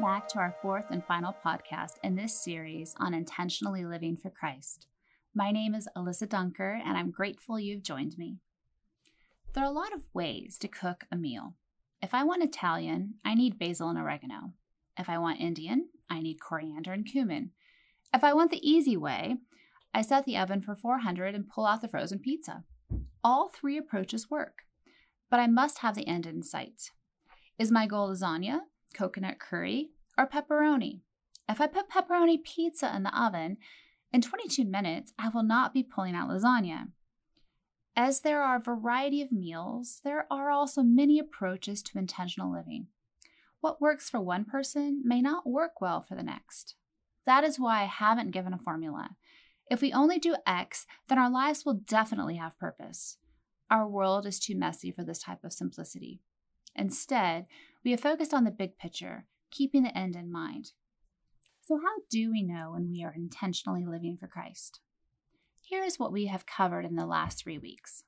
Back to our fourth and final podcast in this series on intentionally living for Christ. My name is Alyssa Dunker, and I'm grateful you've joined me. There are a lot of ways to cook a meal. If I want Italian, I need basil and oregano. If I want Indian, I need coriander and cumin. If I want the easy way, I set the oven for 400 and pull out the frozen pizza. All three approaches work, but I must have the end in sight. Is my goal lasagna, coconut curry, or pepperoni? If I put pepperoni pizza in the oven, in 22 minutes, I will not be pulling out lasagna. As there are a variety of meals, there are also many approaches to intentional living. What works for one person may not work well for the next. That is why I haven't given a formula. If we only do X, then our lives will definitely have purpose. Our world is too messy for this type of simplicity. Instead, we have focused on the big picture, keeping the end in mind. So, how do we know when we are intentionally living for Christ? Here is what we have covered in the last three weeks.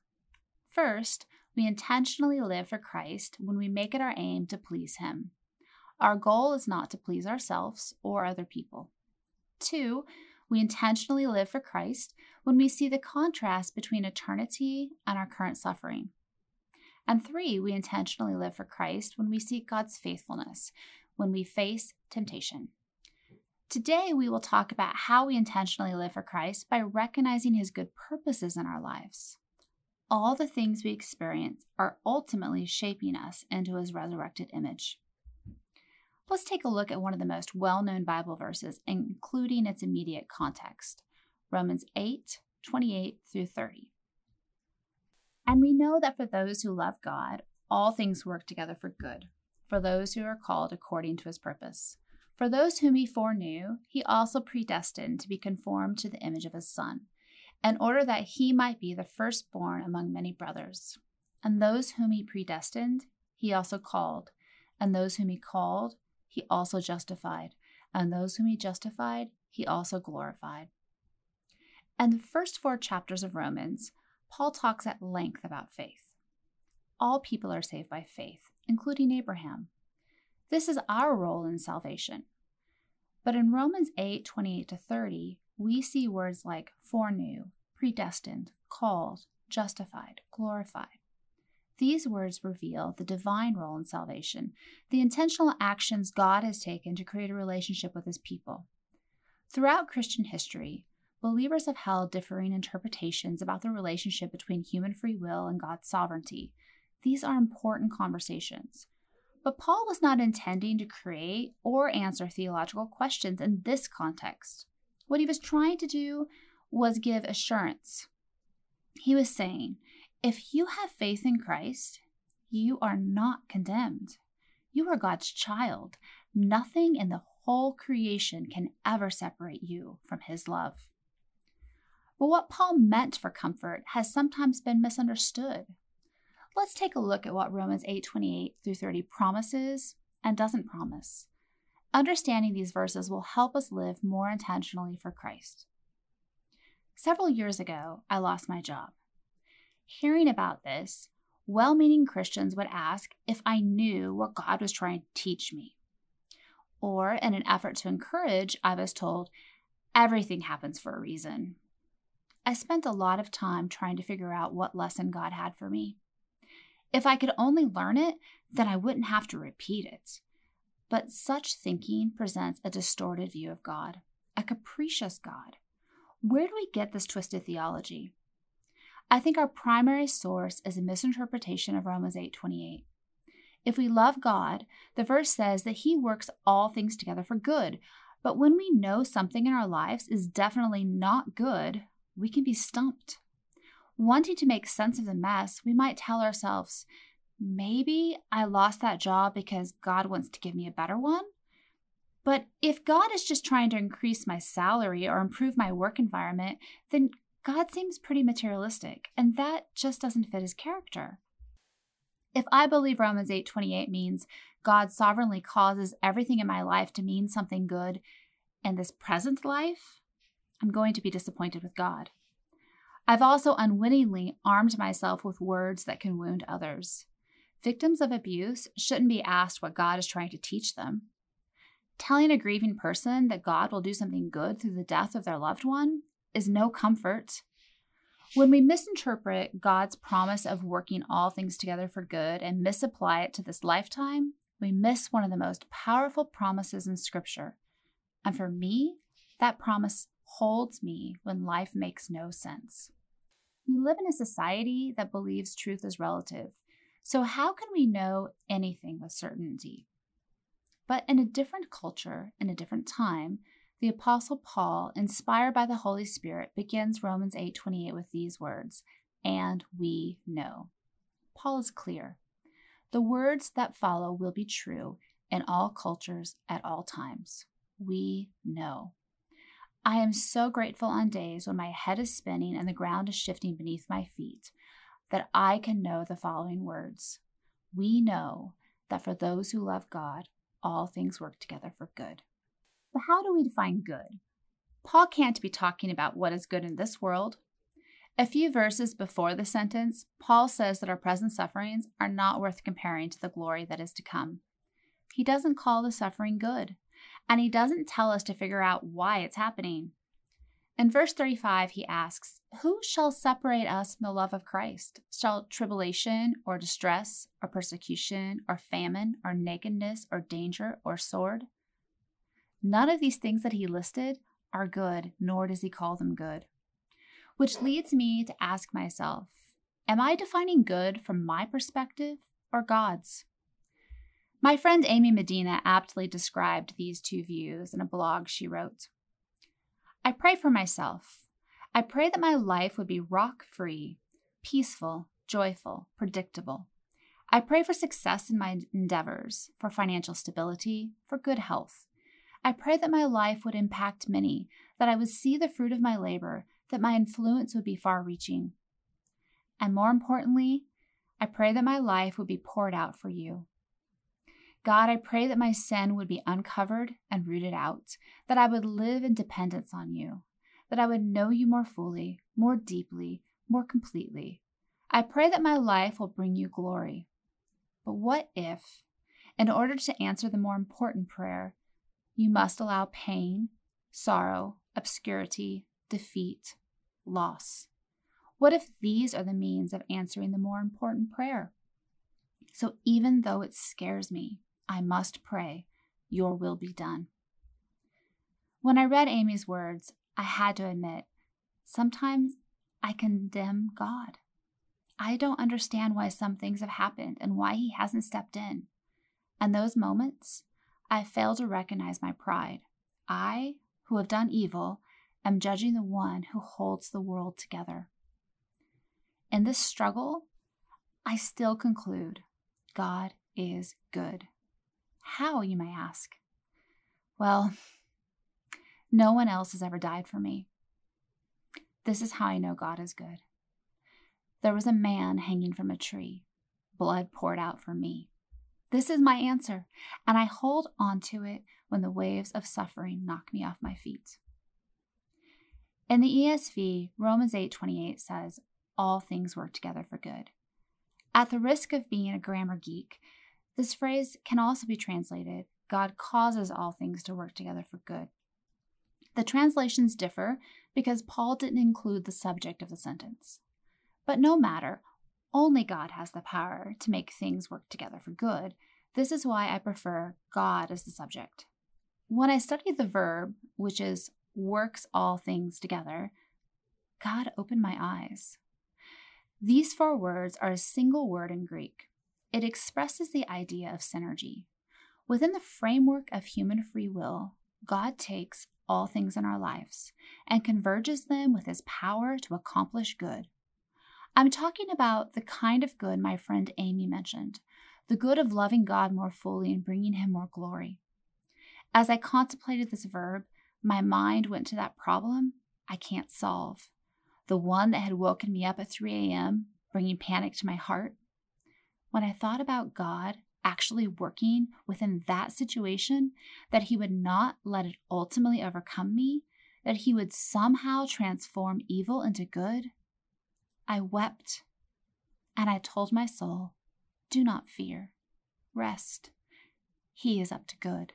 First, we intentionally live for Christ when we make it our aim to please Him. Our goal is not to please ourselves or other people. Two, we intentionally live for Christ when we see the contrast between eternity and our current suffering. And three, we intentionally live for Christ when we seek God's faithfulness, when we face temptation. Today, we will talk about how we intentionally live for Christ by recognizing his good purposes in our lives. All the things we experience are ultimately shaping us into his resurrected image. Let's take a look at one of the most well known Bible verses, including its immediate context Romans 8 28 through 30. And we know that for those who love God, all things work together for good, for those who are called according to his purpose. For those whom he foreknew, he also predestined to be conformed to the image of his Son, in order that he might be the firstborn among many brothers. And those whom he predestined, he also called. And those whom he called, he also justified. And those whom he justified, he also glorified. In the first four chapters of Romans, Paul talks at length about faith. All people are saved by faith, including Abraham. This is our role in salvation. But in Romans 8 28 to 30, we see words like foreknew, predestined, called, justified, glorified. These words reveal the divine role in salvation, the intentional actions God has taken to create a relationship with his people. Throughout Christian history, believers have held differing interpretations about the relationship between human free will and God's sovereignty. These are important conversations. But Paul was not intending to create or answer theological questions in this context. What he was trying to do was give assurance. He was saying, if you have faith in Christ, you are not condemned. You are God's child. Nothing in the whole creation can ever separate you from his love. But what Paul meant for comfort has sometimes been misunderstood. Let's take a look at what Romans 8:28 through 30 promises and doesn't promise. Understanding these verses will help us live more intentionally for Christ. Several years ago, I lost my job. Hearing about this, well meaning Christians would ask if I knew what God was trying to teach me. Or, in an effort to encourage, I was told, everything happens for a reason. I spent a lot of time trying to figure out what lesson God had for me. If I could only learn it, then I wouldn't have to repeat it. But such thinking presents a distorted view of God, a capricious God. Where do we get this twisted theology? I think our primary source is a misinterpretation of Romans 8:28. If we love God, the verse says that he works all things together for good. But when we know something in our lives is definitely not good, we can be stumped. Wanting to make sense of the mess, we might tell ourselves, maybe I lost that job because God wants to give me a better one. But if God is just trying to increase my salary or improve my work environment, then God seems pretty materialistic, and that just doesn't fit his character. If I believe Romans 8:28 means God sovereignly causes everything in my life to mean something good in this present life, I'm going to be disappointed with God. I've also unwittingly armed myself with words that can wound others. Victims of abuse shouldn't be asked what God is trying to teach them. telling a grieving person that God will do something good through the death of their loved one is no comfort. When we misinterpret God's promise of working all things together for good and misapply it to this lifetime, we miss one of the most powerful promises in Scripture. And for me, that promise holds me when life makes no sense. We live in a society that believes truth is relative. So, how can we know anything with certainty? But in a different culture, in a different time, the apostle Paul, inspired by the Holy Spirit, begins Romans 8:28 with these words, "And we know." Paul is clear. The words that follow will be true in all cultures at all times. We know. I am so grateful on days when my head is spinning and the ground is shifting beneath my feet that I can know the following words We know that for those who love God, all things work together for good. But how do we define good? Paul can't be talking about what is good in this world. A few verses before the sentence, Paul says that our present sufferings are not worth comparing to the glory that is to come. He doesn't call the suffering good, and he doesn't tell us to figure out why it's happening. In verse 35, he asks, Who shall separate us from the love of Christ? Shall tribulation or distress or persecution or famine or nakedness or danger or sword? None of these things that he listed are good, nor does he call them good. Which leads me to ask myself Am I defining good from my perspective or God's? My friend Amy Medina aptly described these two views in a blog she wrote. I pray for myself. I pray that my life would be rock free, peaceful, joyful, predictable. I pray for success in my endeavors, for financial stability, for good health. I pray that my life would impact many, that I would see the fruit of my labor, that my influence would be far reaching. And more importantly, I pray that my life would be poured out for you. God, I pray that my sin would be uncovered and rooted out, that I would live in dependence on you, that I would know you more fully, more deeply, more completely. I pray that my life will bring you glory. But what if, in order to answer the more important prayer, you must allow pain, sorrow, obscurity, defeat, loss? What if these are the means of answering the more important prayer? So even though it scares me, I must pray, Your will be done. When I read Amy's words, I had to admit, sometimes I condemn God. I don't understand why some things have happened and why He hasn't stepped in. And those moments, I fail to recognize my pride. I, who have done evil, am judging the one who holds the world together. In this struggle, I still conclude God is good. How, you may ask? Well, no one else has ever died for me. This is how I know God is good. There was a man hanging from a tree, blood poured out for me. This is my answer, and I hold on to it when the waves of suffering knock me off my feet. In the ESV, Romans 8:28 says, "All things work together for good." At the risk of being a grammar geek, this phrase can also be translated God causes all things to work together for good. The translations differ because Paul didn't include the subject of the sentence. But no matter, only God has the power to make things work together for good. This is why I prefer God as the subject. When I study the verb, which is works all things together, God opened my eyes. These four words are a single word in Greek. It expresses the idea of synergy. Within the framework of human free will, God takes all things in our lives and converges them with his power to accomplish good. I'm talking about the kind of good my friend Amy mentioned the good of loving God more fully and bringing him more glory. As I contemplated this verb, my mind went to that problem I can't solve, the one that had woken me up at 3 a.m., bringing panic to my heart when I thought about God actually working within that situation, that He would not let it ultimately overcome me, that He would somehow transform evil into good, I wept and I told my soul, Do not fear, rest. He is up to good.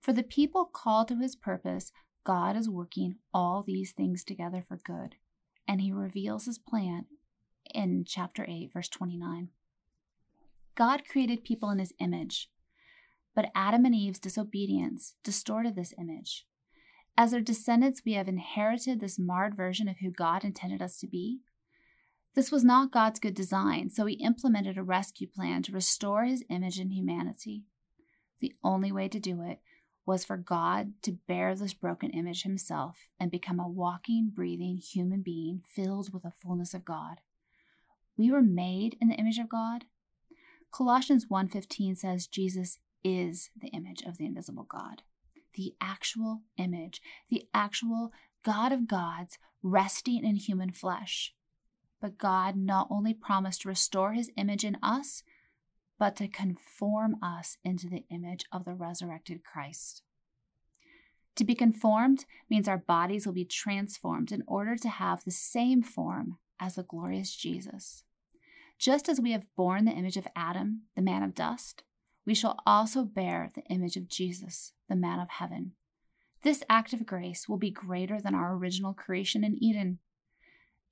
For the people called to his purpose, God is working all these things together for good, and he reveals his plan in chapter 8, verse 29. God created people in his image, but Adam and Eve's disobedience distorted this image. As their descendants, we have inherited this marred version of who God intended us to be. This was not God's good design, so he implemented a rescue plan to restore his image in humanity. The only way to do it was for God to bear this broken image himself and become a walking, breathing human being filled with the fullness of God. We were made in the image of God. Colossians 1:15 says Jesus is the image of the invisible God. The actual image, the actual God of gods resting in human flesh. But God not only promised to restore his image in us, but to conform us into the image of the resurrected Christ. To be conformed means our bodies will be transformed in order to have the same form as the glorious Jesus. Just as we have borne the image of Adam, the man of dust, we shall also bear the image of Jesus, the man of heaven. This act of grace will be greater than our original creation in Eden.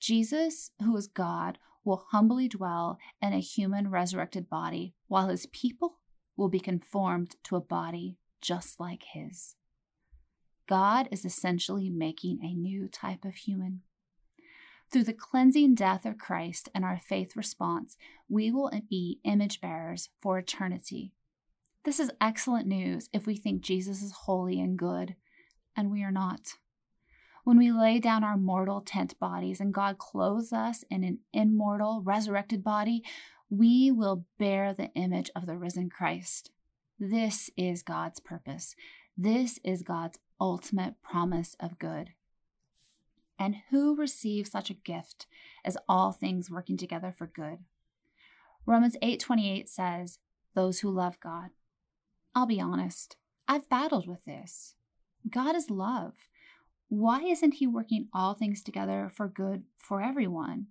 Jesus, who is God, will humbly dwell in a human resurrected body, while his people will be conformed to a body just like his. God is essentially making a new type of human. Through the cleansing death of Christ and our faith response, we will be image bearers for eternity. This is excellent news if we think Jesus is holy and good, and we are not. When we lay down our mortal tent bodies and God clothes us in an immortal, resurrected body, we will bear the image of the risen Christ. This is God's purpose. This is God's ultimate promise of good. And who receives such a gift as all things working together for good? Romans 8:28 says, "Those who love God." I'll be honest, I've battled with this. God is love why isn't he working all things together for good for everyone?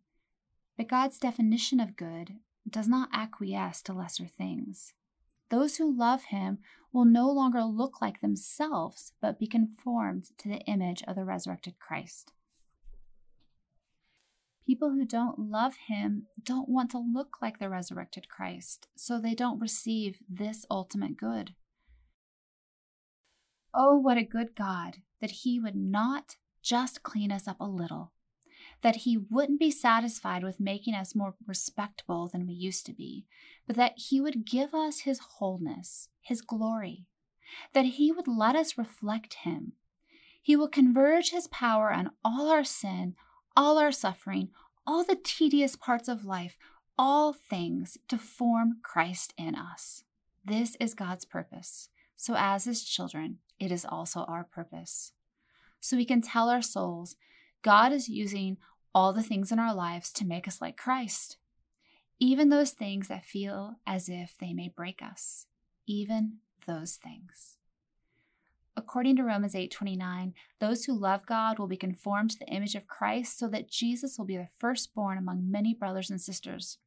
But God's definition of good does not acquiesce to lesser things. Those who love him will no longer look like themselves, but be conformed to the image of the resurrected Christ. People who don't love him don't want to look like the resurrected Christ, so they don't receive this ultimate good. Oh, what a good God that He would not just clean us up a little, that He wouldn't be satisfied with making us more respectable than we used to be, but that He would give us His wholeness, His glory, that He would let us reflect Him. He will converge His power on all our sin, all our suffering, all the tedious parts of life, all things to form Christ in us. This is God's purpose. So, as His children, it is also our purpose. So we can tell our souls God is using all the things in our lives to make us like Christ, even those things that feel as if they may break us, even those things. According to Romans 8:29, those who love God will be conformed to the image of Christ so that Jesus will be the firstborn among many brothers and sisters.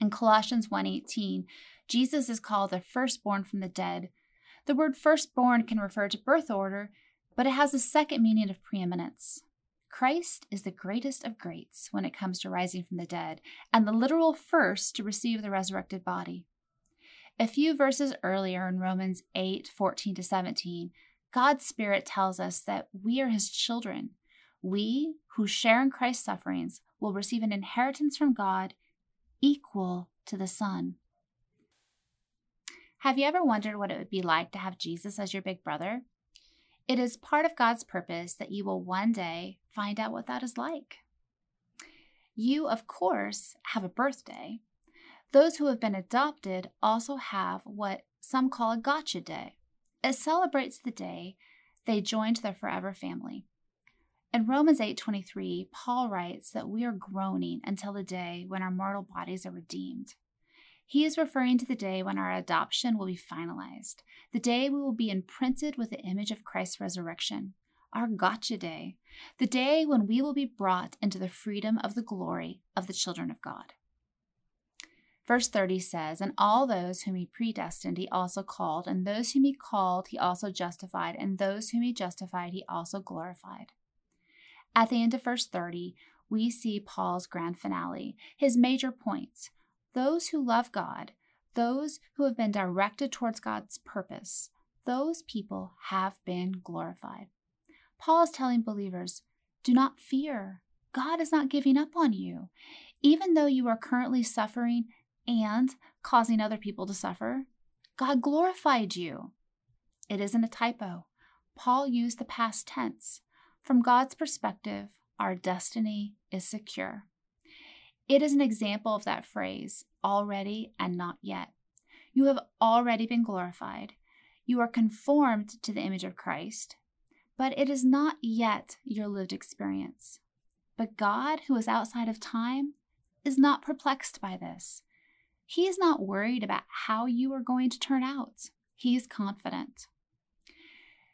In Colossians 1:18, Jesus is called the firstborn from the dead the word firstborn can refer to birth order, but it has a second meaning of preeminence. Christ is the greatest of greats when it comes to rising from the dead, and the literal first to receive the resurrected body. A few verses earlier in Romans 8 14 to 17, God's Spirit tells us that we are His children. We, who share in Christ's sufferings, will receive an inheritance from God equal to the Son. Have you ever wondered what it would be like to have Jesus as your big brother? It is part of God's purpose that you will one day find out what that is like. You, of course, have a birthday. Those who have been adopted also have what some call a gotcha day. It celebrates the day they joined their forever family. In Romans 8:23, Paul writes that we are groaning until the day when our mortal bodies are redeemed. He is referring to the day when our adoption will be finalized, the day we will be imprinted with the image of Christ's resurrection, our gotcha day, the day when we will be brought into the freedom of the glory of the children of God. Verse 30 says, And all those whom he predestined, he also called, and those whom he called, he also justified, and those whom he justified, he also glorified. At the end of verse 30, we see Paul's grand finale, his major points. Those who love God, those who have been directed towards God's purpose, those people have been glorified. Paul is telling believers do not fear. God is not giving up on you. Even though you are currently suffering and causing other people to suffer, God glorified you. It isn't a typo. Paul used the past tense. From God's perspective, our destiny is secure. It is an example of that phrase, already and not yet. You have already been glorified. You are conformed to the image of Christ, but it is not yet your lived experience. But God, who is outside of time, is not perplexed by this. He is not worried about how you are going to turn out. He is confident.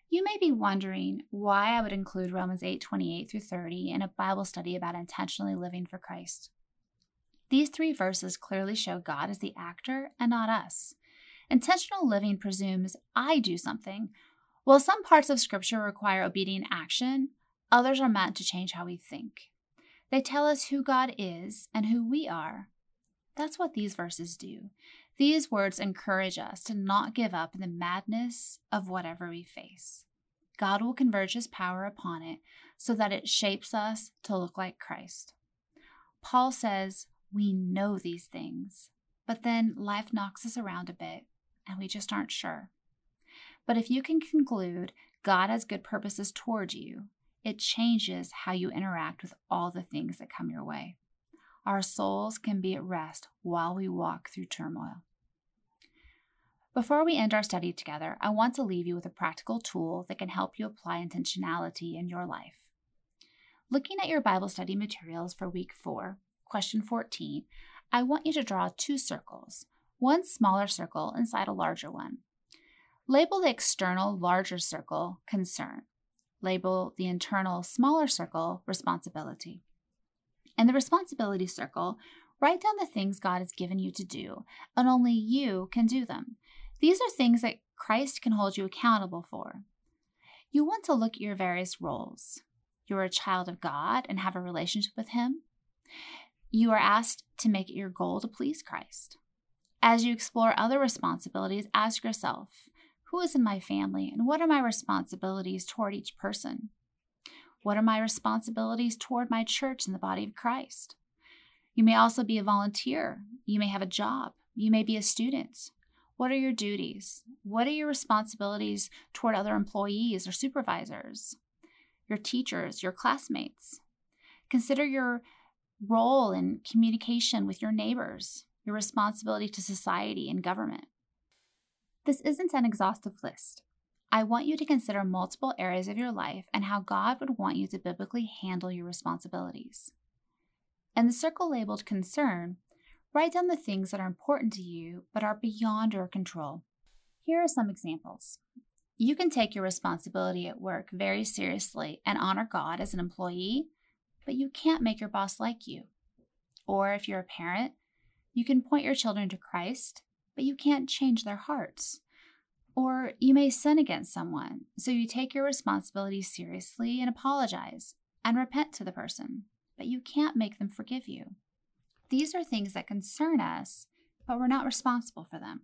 You may be wondering why I would include Romans 8 28 through 30 in a Bible study about intentionally living for Christ. These three verses clearly show God as the actor and not us. Intentional living presumes I do something. While some parts of Scripture require obedient action, others are meant to change how we think. They tell us who God is and who we are. That's what these verses do. These words encourage us to not give up in the madness of whatever we face. God will converge his power upon it so that it shapes us to look like Christ. Paul says, We know these things, but then life knocks us around a bit and we just aren't sure. But if you can conclude God has good purposes toward you, it changes how you interact with all the things that come your way. Our souls can be at rest while we walk through turmoil. Before we end our study together, I want to leave you with a practical tool that can help you apply intentionality in your life. Looking at your Bible study materials for week 4, question 14, I want you to draw two circles, one smaller circle inside a larger one. Label the external larger circle concern. Label the internal smaller circle responsibility. In the responsibility circle, write down the things God has given you to do, and only you can do them. These are things that Christ can hold you accountable for. You want to look at your various roles. You're a child of God and have a relationship with Him. You are asked to make it your goal to please Christ. As you explore other responsibilities, ask yourself who is in my family and what are my responsibilities toward each person? What are my responsibilities toward my church and the body of Christ? You may also be a volunteer. You may have a job. You may be a student. What are your duties? What are your responsibilities toward other employees or supervisors, your teachers, your classmates? Consider your role in communication with your neighbors, your responsibility to society and government. This isn't an exhaustive list. I want you to consider multiple areas of your life and how God would want you to biblically handle your responsibilities. In the circle labeled concern, Write down the things that are important to you but are beyond your control. Here are some examples. You can take your responsibility at work very seriously and honor God as an employee, but you can't make your boss like you. Or if you're a parent, you can point your children to Christ, but you can't change their hearts. Or you may sin against someone, so you take your responsibility seriously and apologize and repent to the person, but you can't make them forgive you. These are things that concern us, but we're not responsible for them.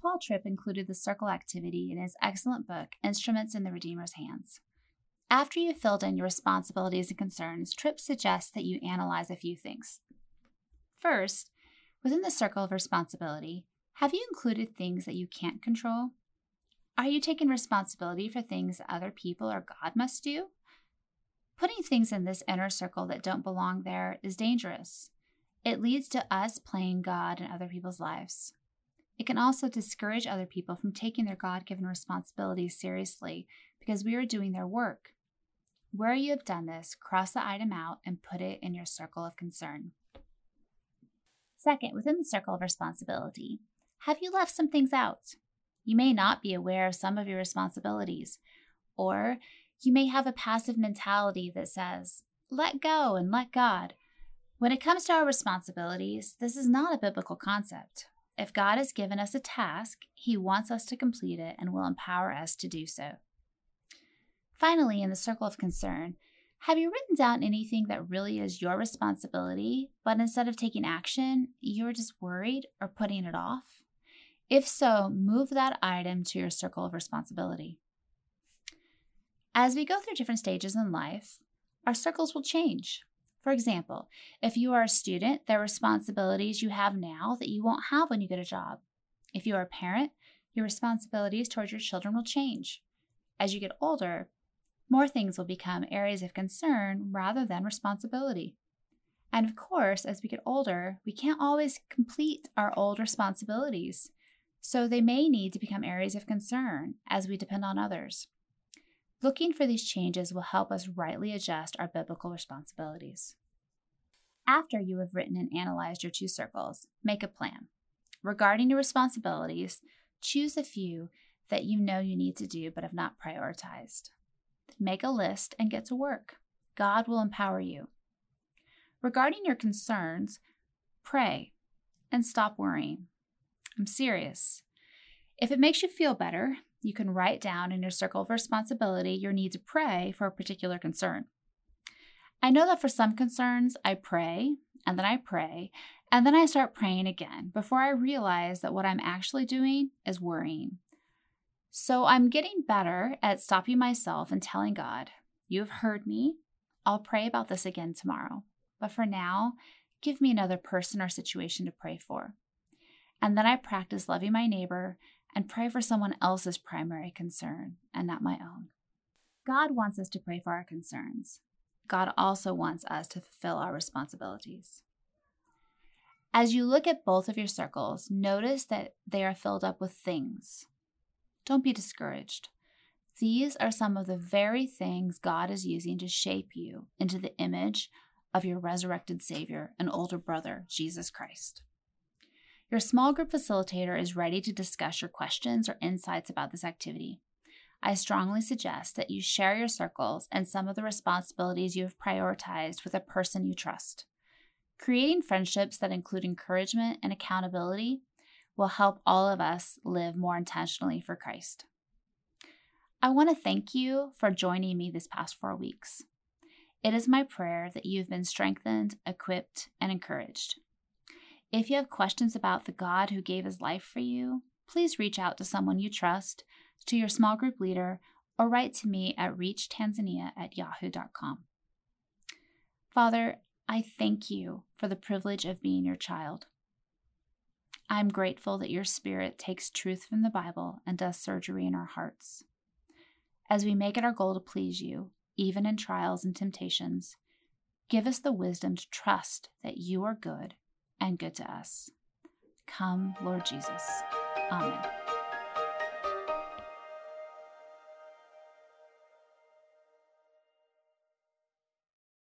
Paul Tripp included the circle activity in his excellent book, Instruments in the Redeemer's Hands. After you've filled in your responsibilities and concerns, Tripp suggests that you analyze a few things. First, within the circle of responsibility, have you included things that you can't control? Are you taking responsibility for things other people or God must do? Putting things in this inner circle that don't belong there is dangerous. It leads to us playing God in other people's lives. It can also discourage other people from taking their God given responsibilities seriously because we are doing their work. Where you have done this, cross the item out and put it in your circle of concern. Second, within the circle of responsibility, have you left some things out? You may not be aware of some of your responsibilities, or you may have a passive mentality that says, let go and let God. When it comes to our responsibilities, this is not a biblical concept. If God has given us a task, He wants us to complete it and will empower us to do so. Finally, in the circle of concern, have you written down anything that really is your responsibility, but instead of taking action, you're just worried or putting it off? If so, move that item to your circle of responsibility. As we go through different stages in life, our circles will change. For example, if you are a student, there are responsibilities you have now that you won't have when you get a job. If you are a parent, your responsibilities towards your children will change. As you get older, more things will become areas of concern rather than responsibility. And of course, as we get older, we can't always complete our old responsibilities. So they may need to become areas of concern as we depend on others. Looking for these changes will help us rightly adjust our biblical responsibilities. After you have written and analyzed your two circles, make a plan. Regarding your responsibilities, choose a few that you know you need to do but have not prioritized. Make a list and get to work. God will empower you. Regarding your concerns, pray and stop worrying. I'm serious. If it makes you feel better, you can write down in your circle of responsibility your need to pray for a particular concern. I know that for some concerns, I pray and then I pray and then I start praying again before I realize that what I'm actually doing is worrying. So I'm getting better at stopping myself and telling God, You have heard me. I'll pray about this again tomorrow. But for now, give me another person or situation to pray for. And then I practice loving my neighbor and pray for someone else's primary concern and not my own. God wants us to pray for our concerns. God also wants us to fulfill our responsibilities. As you look at both of your circles, notice that they are filled up with things don't be discouraged. These are some of the very things God is using to shape you into the image of your resurrected Savior and older brother, Jesus Christ. Your small group facilitator is ready to discuss your questions or insights about this activity. I strongly suggest that you share your circles and some of the responsibilities you have prioritized with a person you trust. Creating friendships that include encouragement and accountability will help all of us live more intentionally for Christ. I want to thank you for joining me this past four weeks. It is my prayer that you've been strengthened, equipped, and encouraged. If you have questions about the God who gave his life for you, please reach out to someone you trust, to your small group leader, or write to me at reachtanzania at yahoo.com. Father, I thank you for the privilege of being your child. I'm grateful that your Spirit takes truth from the Bible and does surgery in our hearts. As we make it our goal to please you, even in trials and temptations, give us the wisdom to trust that you are good and good to us. Come, Lord Jesus. Amen.